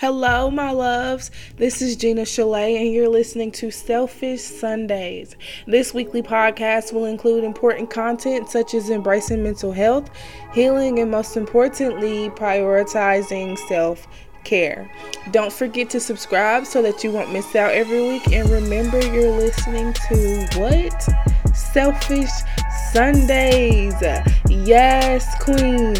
Hello, my loves. This is Gina Chalet, and you're listening to Selfish Sundays. This weekly podcast will include important content such as embracing mental health, healing, and most importantly, prioritizing self care. Don't forget to subscribe so that you won't miss out every week. And remember, you're listening to what? Selfish Sundays. Yes, Queen.